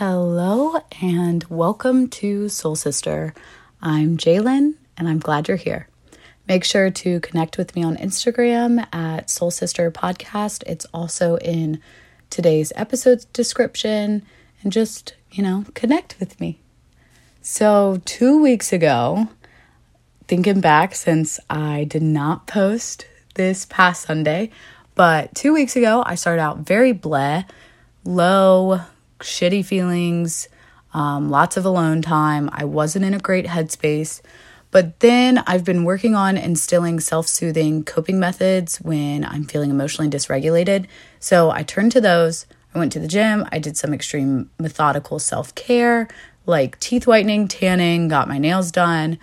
Hello and welcome to Soul Sister. I'm Jalen and I'm glad you're here. Make sure to connect with me on Instagram at Soul Sister Podcast. It's also in today's episode description and just, you know, connect with me. So, two weeks ago, thinking back since I did not post this past Sunday, but two weeks ago, I started out very bleh, low, shitty feelings, um, lots of alone time. I wasn't in a great headspace. But then I've been working on instilling self soothing coping methods when I'm feeling emotionally dysregulated. So I turned to those. I went to the gym. I did some extreme methodical self care, like teeth whitening, tanning, got my nails done.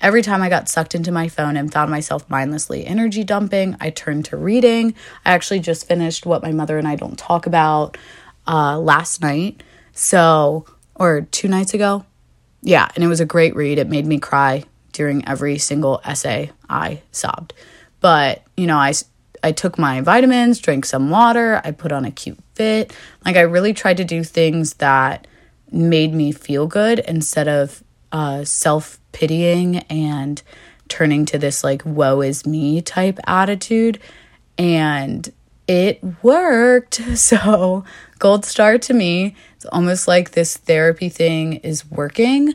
Every time I got sucked into my phone and found myself mindlessly energy dumping, I turned to reading. I actually just finished What My Mother and I Don't Talk About uh, last night. So, or two nights ago. Yeah, and it was a great read. It made me cry during every single essay. I sobbed. But, you know, I, I took my vitamins, drank some water, I put on a cute fit. Like, I really tried to do things that made me feel good instead of uh, self pitying and turning to this, like, woe is me type attitude. And it worked. So, gold star to me. It's almost like this therapy thing is working.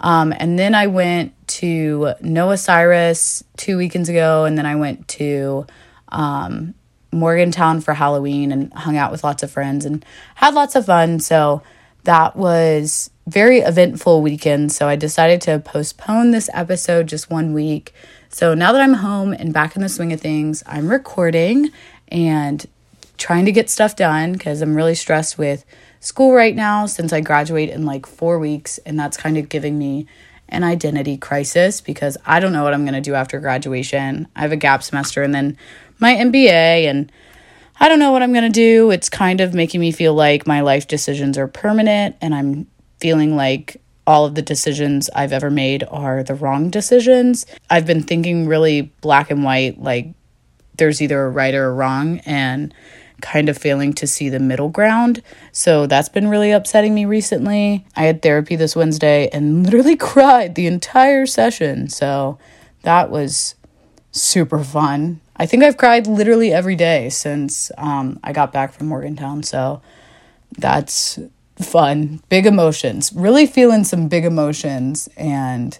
Um, and then I went to Noah Cyrus two weekends ago, and then I went to um, Morgantown for Halloween and hung out with lots of friends and had lots of fun. So that was very eventful weekend. So I decided to postpone this episode just one week. So now that I'm home and back in the swing of things, I'm recording and trying to get stuff done because I'm really stressed with school right now since I graduate in like four weeks. And that's kind of giving me an identity crisis because I don't know what I'm going to do after graduation. I have a gap semester and then my MBA, and I don't know what I'm going to do. It's kind of making me feel like my life decisions are permanent and I'm feeling like all of the decisions I've ever made are the wrong decisions. I've been thinking really black and white, like there's either a right or a wrong, and kind of failing to see the middle ground. So that's been really upsetting me recently. I had therapy this Wednesday and literally cried the entire session. So that was super fun. I think I've cried literally every day since um, I got back from Morgantown. So that's fun. Big emotions. Really feeling some big emotions. And,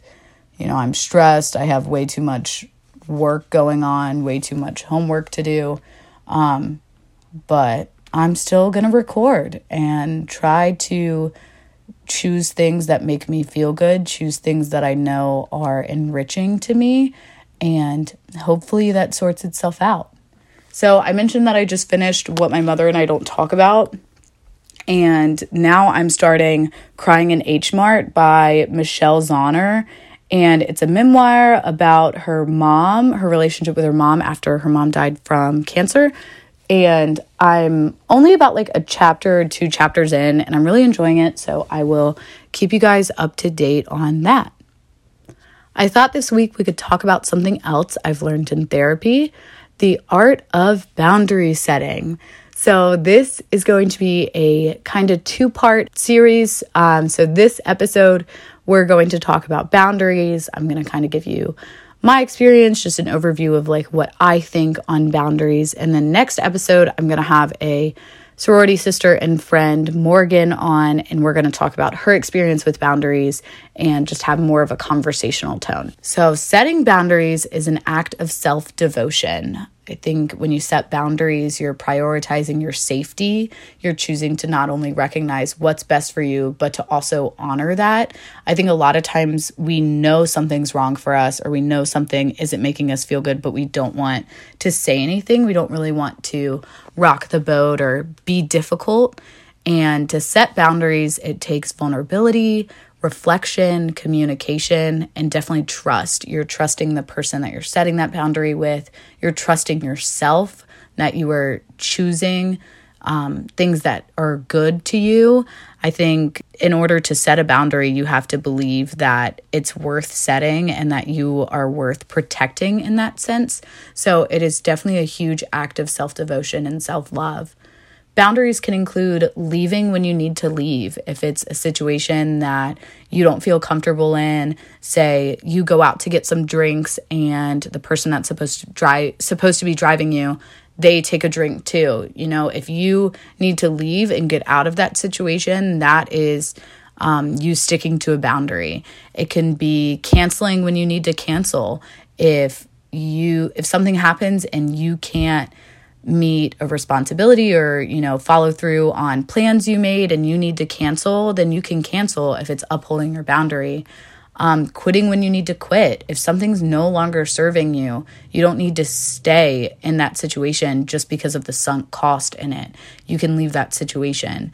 you know, I'm stressed. I have way too much work going on, way too much homework to do. Um, but I'm still going to record and try to choose things that make me feel good, choose things that I know are enriching to me, and hopefully that sorts itself out. So, I mentioned that I just finished What My Mother and I Don't Talk About. And now I'm starting Crying in H Mart by Michelle Zauner. And it's a memoir about her mom, her relationship with her mom after her mom died from cancer and I'm only about like a chapter or two chapters in, and I'm really enjoying it. So I will keep you guys up to date on that. I thought this week we could talk about something else I've learned in therapy the art of boundary setting. So, this is going to be a kind of two part series. Um, so, this episode, we're going to talk about boundaries. I'm going to kind of give you my experience, just an overview of like what I think on boundaries. And then next episode, I'm going to have a sorority sister and friend Morgan on, and we're going to talk about her experience with boundaries and just have more of a conversational tone. So, setting boundaries is an act of self devotion. I think when you set boundaries, you're prioritizing your safety. You're choosing to not only recognize what's best for you, but to also honor that. I think a lot of times we know something's wrong for us or we know something isn't making us feel good, but we don't want to say anything. We don't really want to rock the boat or be difficult. And to set boundaries, it takes vulnerability, reflection, communication, and definitely trust. You're trusting the person that you're setting that boundary with. You're trusting yourself that you are choosing um, things that are good to you. I think in order to set a boundary, you have to believe that it's worth setting and that you are worth protecting in that sense. So it is definitely a huge act of self devotion and self love. Boundaries can include leaving when you need to leave. If it's a situation that you don't feel comfortable in, say you go out to get some drinks and the person that's supposed to drive supposed to be driving you, they take a drink too. You know, if you need to leave and get out of that situation, that is um, you sticking to a boundary. It can be canceling when you need to cancel. If you if something happens and you can't meet a responsibility or you know follow through on plans you made and you need to cancel then you can cancel if it's upholding your boundary. Um, quitting when you need to quit. If something's no longer serving you you don't need to stay in that situation just because of the sunk cost in it. You can leave that situation.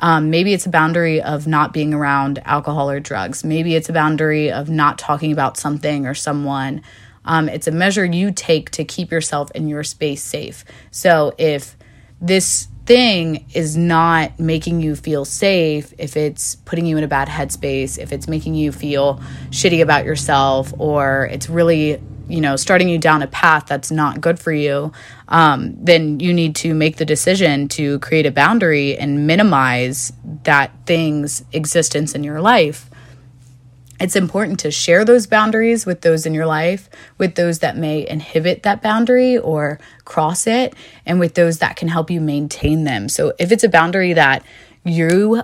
Um, maybe it's a boundary of not being around alcohol or drugs. Maybe it's a boundary of not talking about something or someone um, it's a measure you take to keep yourself and your space safe. So if this thing is not making you feel safe, if it's putting you in a bad headspace, if it's making you feel shitty about yourself, or it's really you know starting you down a path that's not good for you um, then you need to make the decision to create a boundary and minimize that thing's existence in your life it's important to share those boundaries with those in your life, with those that may inhibit that boundary or cross it, and with those that can help you maintain them. So if it's a boundary that you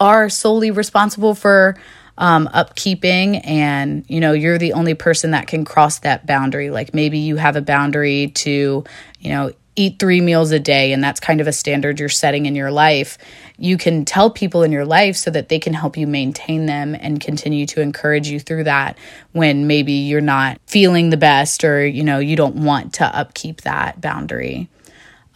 are solely responsible for um, upkeeping and you know you're the only person that can cross that boundary like maybe you have a boundary to you know eat three meals a day and that's kind of a standard you're setting in your life, you can tell people in your life so that they can help you maintain them and continue to encourage you through that when maybe you're not feeling the best or you know you don't want to upkeep that boundary.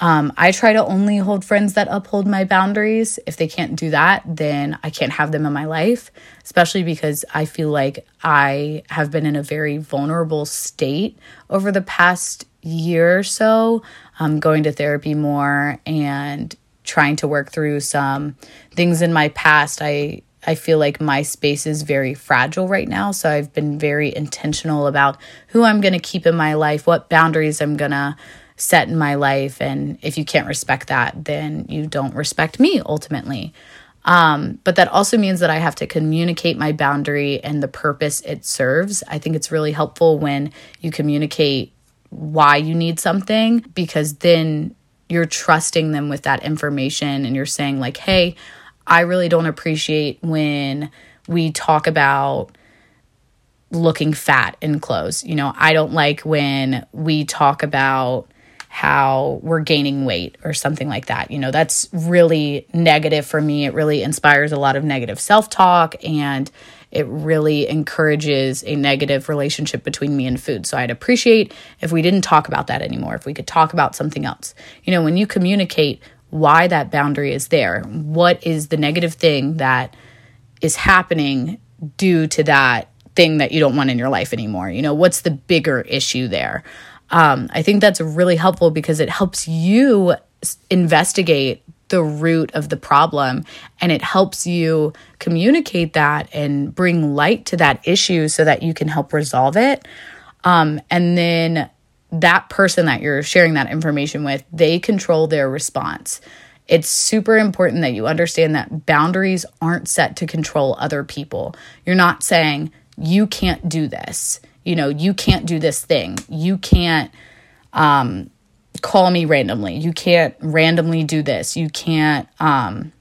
Um, I try to only hold friends that uphold my boundaries. If they can't do that, then I can't have them in my life, especially because I feel like I have been in a very vulnerable state over the past year or so, um, going to therapy more and trying to work through some things in my past. I I feel like my space is very fragile right now. So I've been very intentional about who I'm going to keep in my life, what boundaries I'm going to set in my life. And if you can't respect that, then you don't respect me ultimately. Um, but that also means that I have to communicate my boundary and the purpose it serves. I think it's really helpful when you communicate why you need something because then you're trusting them with that information and you're saying, like, hey, I really don't appreciate when we talk about looking fat in clothes. You know, I don't like when we talk about how we're gaining weight or something like that. You know, that's really negative for me. It really inspires a lot of negative self talk and it really encourages a negative relationship between me and food. So I'd appreciate if we didn't talk about that anymore, if we could talk about something else. You know, when you communicate why that boundary is there, what is the negative thing that is happening due to that thing that you don't want in your life anymore? You know, what's the bigger issue there? Um, I think that's really helpful because it helps you investigate the root of the problem and it helps you communicate that and bring light to that issue so that you can help resolve it. Um, and then that person that you're sharing that information with, they control their response. It's super important that you understand that boundaries aren't set to control other people. You're not saying, you can't do this. You know, you can't do this thing. You can't um, call me randomly. You can't randomly do this. You can't um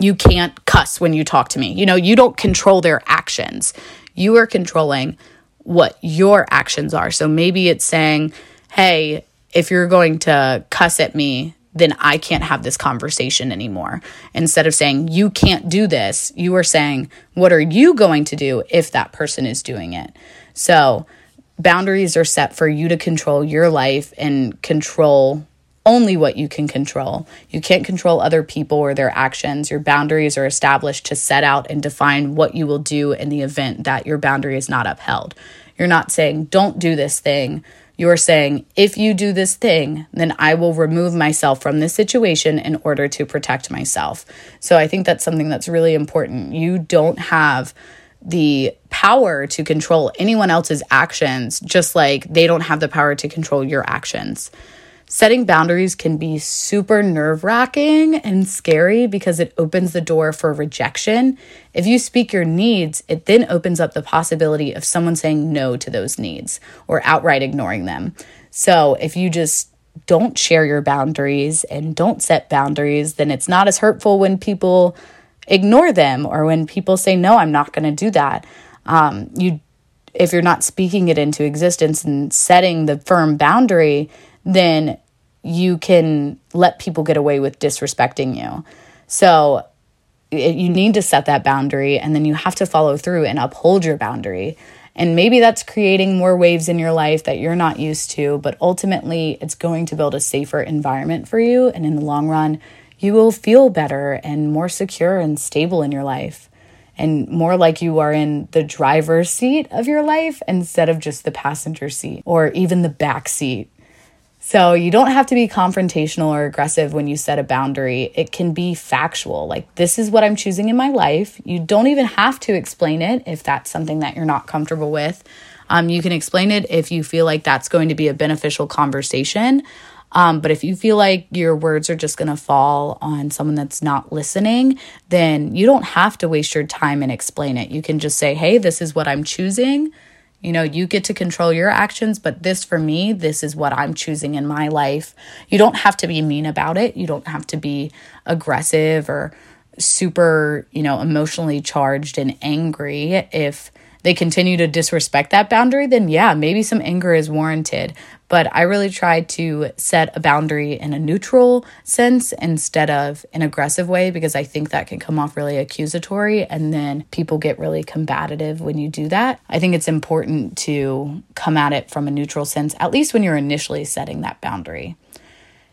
you can't cuss when you talk to me. You know, you don't control their actions. You are controlling what your actions are. So maybe it's saying, "Hey, if you're going to cuss at me, then I can't have this conversation anymore." Instead of saying, "You can't do this," you are saying, "What are you going to do if that person is doing it?" So, boundaries are set for you to control your life and control only what you can control. You can't control other people or their actions. Your boundaries are established to set out and define what you will do in the event that your boundary is not upheld. You're not saying, don't do this thing. You're saying, if you do this thing, then I will remove myself from this situation in order to protect myself. So I think that's something that's really important. You don't have the power to control anyone else's actions, just like they don't have the power to control your actions. Setting boundaries can be super nerve wracking and scary because it opens the door for rejection. If you speak your needs, it then opens up the possibility of someone saying no to those needs or outright ignoring them. So if you just don't share your boundaries and don't set boundaries, then it's not as hurtful when people ignore them or when people say, no, I'm not going to do that. Um, you, if you're not speaking it into existence and setting the firm boundary, then you can let people get away with disrespecting you. So it, you need to set that boundary and then you have to follow through and uphold your boundary. And maybe that's creating more waves in your life that you're not used to, but ultimately it's going to build a safer environment for you. And in the long run, you will feel better and more secure and stable in your life and more like you are in the driver's seat of your life instead of just the passenger seat or even the back seat. So you don't have to be confrontational or aggressive when you set a boundary. It can be factual. Like, this is what I'm choosing in my life. You don't even have to explain it if that's something that you're not comfortable with. Um, you can explain it if you feel like that's going to be a beneficial conversation. Um, but if you feel like your words are just going to fall on someone that's not listening, then you don't have to waste your time and explain it. You can just say, hey, this is what I'm choosing. You know, you get to control your actions, but this for me, this is what I'm choosing in my life. You don't have to be mean about it. You don't have to be aggressive or super, you know, emotionally charged and angry. If they continue to disrespect that boundary, then yeah, maybe some anger is warranted. But I really try to set a boundary in a neutral sense instead of an aggressive way because I think that can come off really accusatory and then people get really combative when you do that. I think it's important to come at it from a neutral sense, at least when you're initially setting that boundary.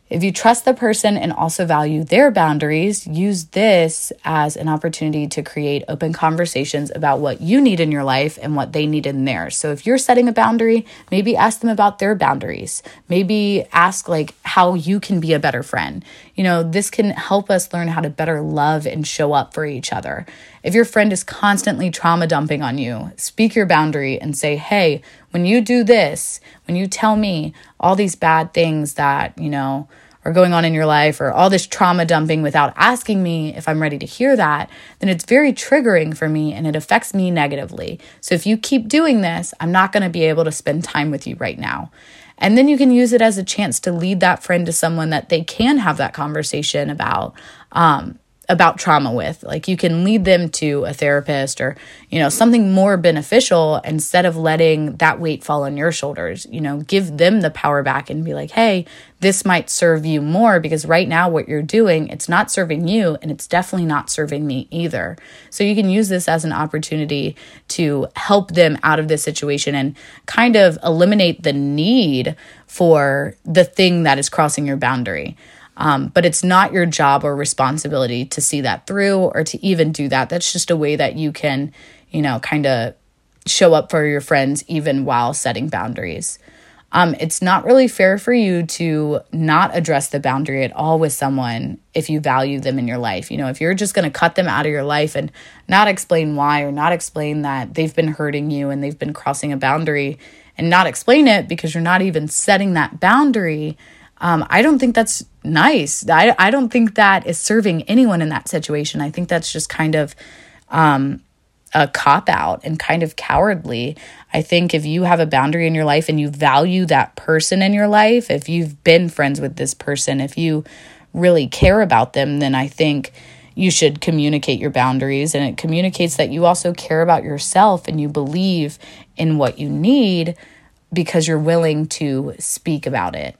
If you trust the person and also value their boundaries, use this as an opportunity to create open conversations about what you need in your life and what they need in theirs. So if you're setting a boundary, maybe ask them about their boundaries. Maybe ask like how you can be a better friend. You know, this can help us learn how to better love and show up for each other. If your friend is constantly trauma dumping on you, speak your boundary and say, "Hey, when you do this, when you tell me all these bad things that, you know, are going on in your life or all this trauma dumping without asking me if I'm ready to hear that, then it's very triggering for me and it affects me negatively. So if you keep doing this, I'm not going to be able to spend time with you right now. And then you can use it as a chance to lead that friend to someone that they can have that conversation about. Um, about trauma with. Like you can lead them to a therapist or, you know, something more beneficial instead of letting that weight fall on your shoulders. You know, give them the power back and be like, hey, this might serve you more because right now what you're doing, it's not serving you and it's definitely not serving me either. So you can use this as an opportunity to help them out of this situation and kind of eliminate the need for the thing that is crossing your boundary. Um, but it's not your job or responsibility to see that through or to even do that. That's just a way that you can, you know, kind of show up for your friends even while setting boundaries. Um, it's not really fair for you to not address the boundary at all with someone if you value them in your life. You know, if you're just going to cut them out of your life and not explain why or not explain that they've been hurting you and they've been crossing a boundary and not explain it because you're not even setting that boundary, um, I don't think that's nice. I, I don't think that is serving anyone in that situation. I think that's just kind of um, a cop out and kind of cowardly. I think if you have a boundary in your life and you value that person in your life, if you've been friends with this person, if you really care about them, then I think you should communicate your boundaries. And it communicates that you also care about yourself and you believe in what you need because you're willing to speak about it.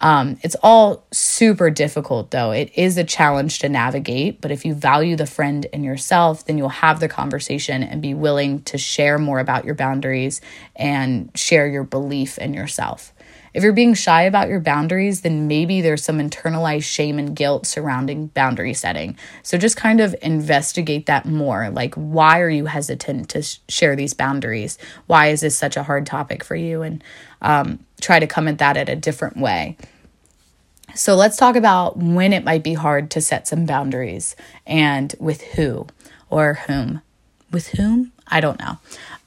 Um, it's all super difficult, though. It is a challenge to navigate, but if you value the friend in yourself, then you'll have the conversation and be willing to share more about your boundaries and share your belief in yourself. If you're being shy about your boundaries, then maybe there's some internalized shame and guilt surrounding boundary setting. So just kind of investigate that more. Like, why are you hesitant to sh- share these boundaries? Why is this such a hard topic for you? And um, try to come at that at a different way. So let's talk about when it might be hard to set some boundaries and with who or whom. With whom? I don't know.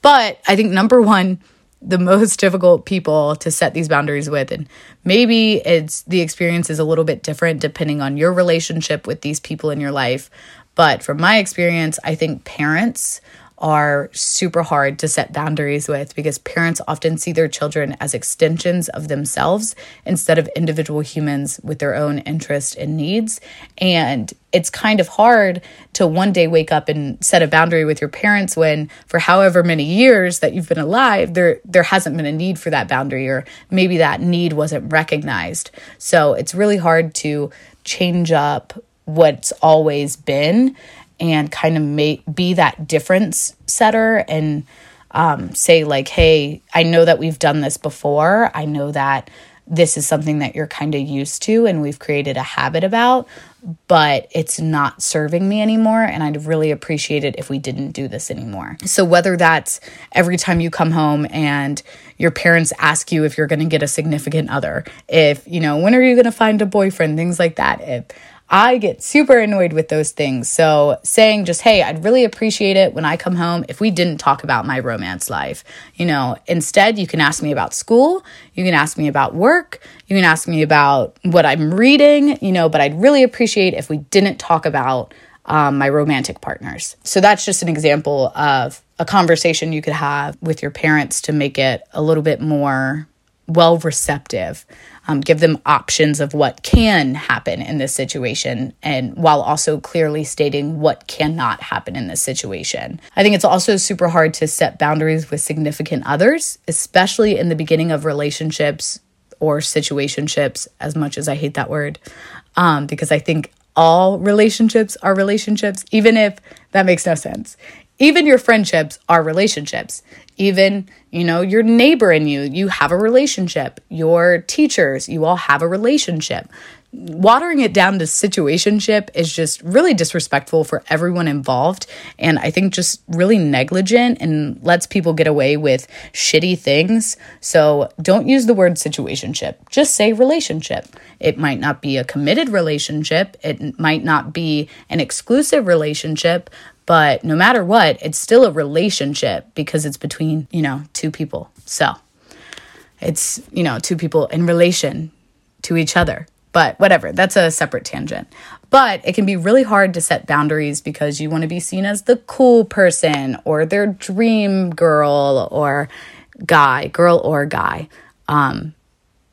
But I think number one, the most difficult people to set these boundaries with. And maybe it's the experience is a little bit different depending on your relationship with these people in your life. But from my experience, I think parents are super hard to set boundaries with because parents often see their children as extensions of themselves instead of individual humans with their own interests and needs. And it's kind of hard to one day wake up and set a boundary with your parents when for however many years that you've been alive there there hasn't been a need for that boundary or maybe that need wasn't recognized. So it's really hard to change up what's always been and kind of make be that difference setter and um, say like hey i know that we've done this before. I know that this is something that you're kind of used to and we've created a habit about but it's not serving me anymore and i'd really appreciate it if we didn't do this anymore. So whether that's every time you come home and your parents ask you if you're going to get a significant other if you know when are you going to find a boyfriend things like that if I get super annoyed with those things. So saying just, hey, I'd really appreciate it when I come home if we didn't talk about my romance life. You know, instead, you can ask me about school, you can ask me about work, you can ask me about what I'm reading, you know, but I'd really appreciate if we didn't talk about um, my romantic partners. So that's just an example of a conversation you could have with your parents to make it a little bit more well receptive um, give them options of what can happen in this situation, and while also clearly stating what cannot happen in this situation. I think it's also super hard to set boundaries with significant others, especially in the beginning of relationships or situationships, as much as I hate that word, um, because I think all relationships are relationships, even if that makes no sense. Even your friendships are relationships even you know your neighbor and you. You have a relationship. Your teachers you all have a relationship. Watering it down to situationship is just really disrespectful for everyone involved. And i think just really negligent and lets people get away with shitty things. So don't use the word situationship. Just say relationship. It might not be a committed relationship. It might not be an exclusive relationship but no matter what, it's still a relationship because it's between, you know, two people. So it's, you know, two people in relation to each other. But whatever, that's a separate tangent. But it can be really hard to set boundaries because you want to be seen as the cool person or their dream girl or guy, girl or guy. Um,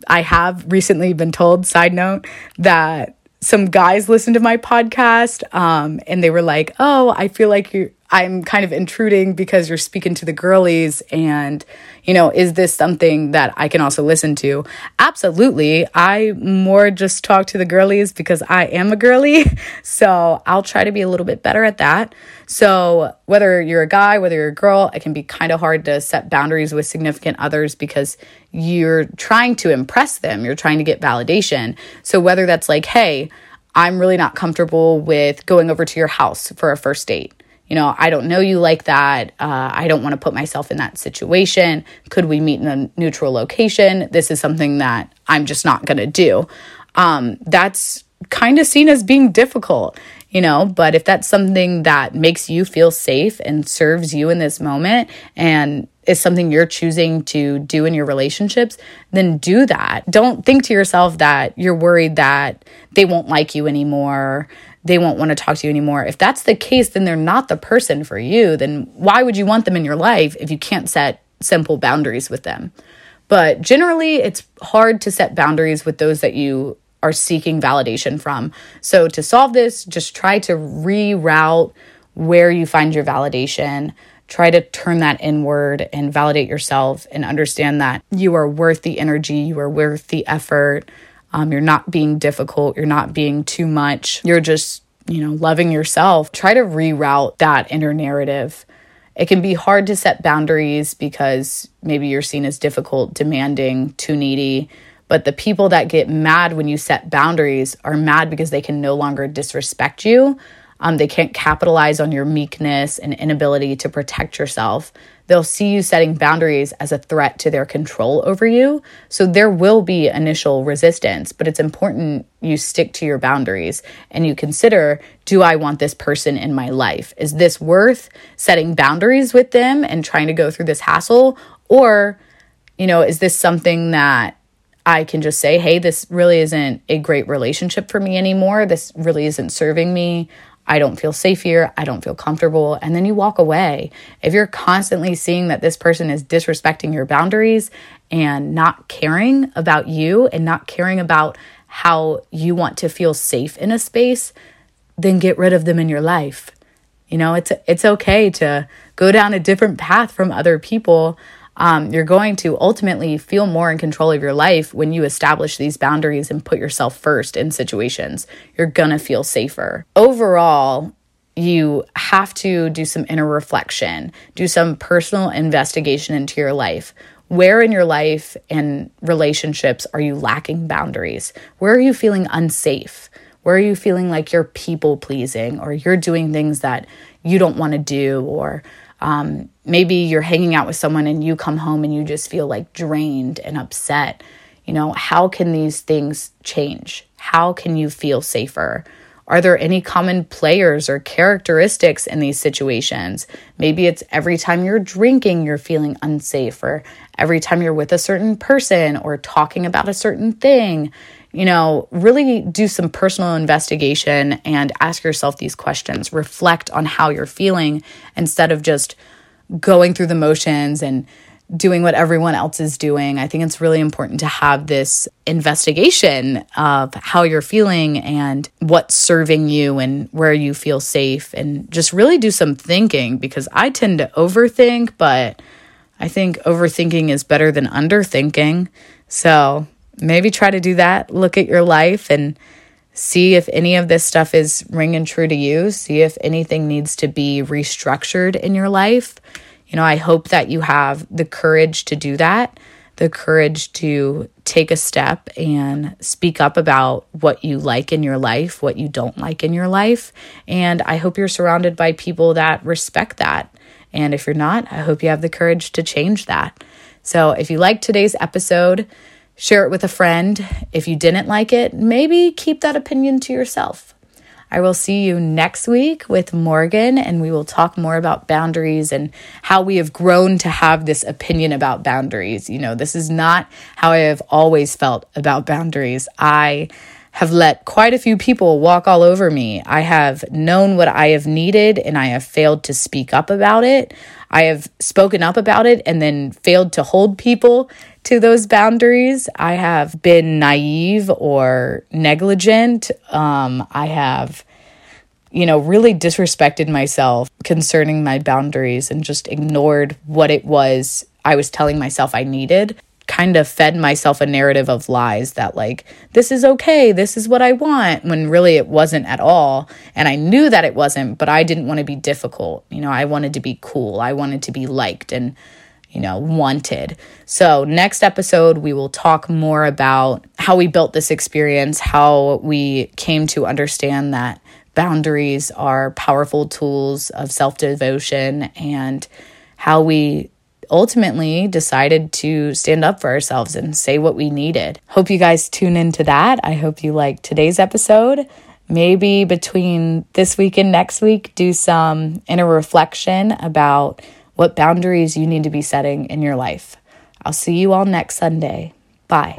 I have recently been told, side note, that some guys listened to my podcast um, and they were like, "Oh, I feel like you I'm kind of intruding because you're speaking to the girlies and you know, is this something that I can also listen to? Absolutely. I more just talk to the girlies because I am a girly. So, I'll try to be a little bit better at that. So, whether you're a guy, whether you're a girl, it can be kind of hard to set boundaries with significant others because you're trying to impress them, you're trying to get validation. So, whether that's like, hey, I'm really not comfortable with going over to your house for a first date. You know, I don't know you like that. Uh, I don't want to put myself in that situation. Could we meet in a neutral location? This is something that I'm just not going to do. Um, that's kind of seen as being difficult you know but if that's something that makes you feel safe and serves you in this moment and is something you're choosing to do in your relationships then do that don't think to yourself that you're worried that they won't like you anymore they won't want to talk to you anymore if that's the case then they're not the person for you then why would you want them in your life if you can't set simple boundaries with them but generally it's hard to set boundaries with those that you are seeking validation from. So, to solve this, just try to reroute where you find your validation. Try to turn that inward and validate yourself and understand that you are worth the energy, you are worth the effort. Um, you're not being difficult, you're not being too much, you're just, you know, loving yourself. Try to reroute that inner narrative. It can be hard to set boundaries because maybe you're seen as difficult, demanding, too needy but the people that get mad when you set boundaries are mad because they can no longer disrespect you. Um, they can't capitalize on your meekness and inability to protect yourself. They'll see you setting boundaries as a threat to their control over you. So there will be initial resistance, but it's important you stick to your boundaries and you consider do I want this person in my life? Is this worth setting boundaries with them and trying to go through this hassle? Or You know, is this something that I can just say, hey, this really isn't a great relationship for me anymore. This really isn't serving me. I don't feel safe here. I don't feel comfortable. And then you walk away. If you're constantly seeing that this person is disrespecting your boundaries and not caring about you and not caring about how you want to feel safe in a space, then get rid of them in your life. You know, it's it's okay to go down a different path from other people um, you're going to ultimately feel more in control of your life when you establish these boundaries and put yourself first in situations. You're going to feel safer. Overall, you have to do some inner reflection, do some personal investigation into your life. Where in your life and relationships are you lacking boundaries? Where are you feeling unsafe? Where are you feeling like you're people pleasing or you're doing things that you don't want to do or um, maybe you're hanging out with someone and you come home and you just feel like drained and upset. You know, how can these things change? How can you feel safer? Are there any common players or characteristics in these situations? Maybe it's every time you're drinking, you're feeling unsafe, or every time you're with a certain person or talking about a certain thing. You know, really do some personal investigation and ask yourself these questions. Reflect on how you're feeling instead of just going through the motions and doing what everyone else is doing. I think it's really important to have this investigation of how you're feeling and what's serving you and where you feel safe and just really do some thinking because I tend to overthink, but I think overthinking is better than underthinking. So maybe try to do that. Look at your life and see if any of this stuff is ringing true to you. See if anything needs to be restructured in your life. You know, I hope that you have the courage to do that, the courage to take a step and speak up about what you like in your life, what you don't like in your life. And I hope you're surrounded by people that respect that. And if you're not, I hope you have the courage to change that. So if you like today's episode, share it with a friend. If you didn't like it, maybe keep that opinion to yourself. I will see you next week with Morgan, and we will talk more about boundaries and how we have grown to have this opinion about boundaries. You know, this is not how I have always felt about boundaries. I have let quite a few people walk all over me. I have known what I have needed and I have failed to speak up about it. I have spoken up about it and then failed to hold people to those boundaries. I have been naive or negligent. Um, I have, you know, really disrespected myself concerning my boundaries and just ignored what it was I was telling myself I needed kind of fed myself a narrative of lies that like this is okay this is what i want when really it wasn't at all. And i knew that it wasn't but i didn't want to be difficult. You know i wanted to be cool. I wanted to be liked and you know wanted. So next episode we will talk more about how we built this experience how we came to understand that boundaries are powerful tools of self-devotion and how we ultimately decided to stand up for ourselves and say what we needed. Hope you guys tune into that. I hope you like today's episode. Maybe between this week and next week, do some inner reflection about what boundaries you need to be setting in your life. I'll see you all next Sunday. Bye.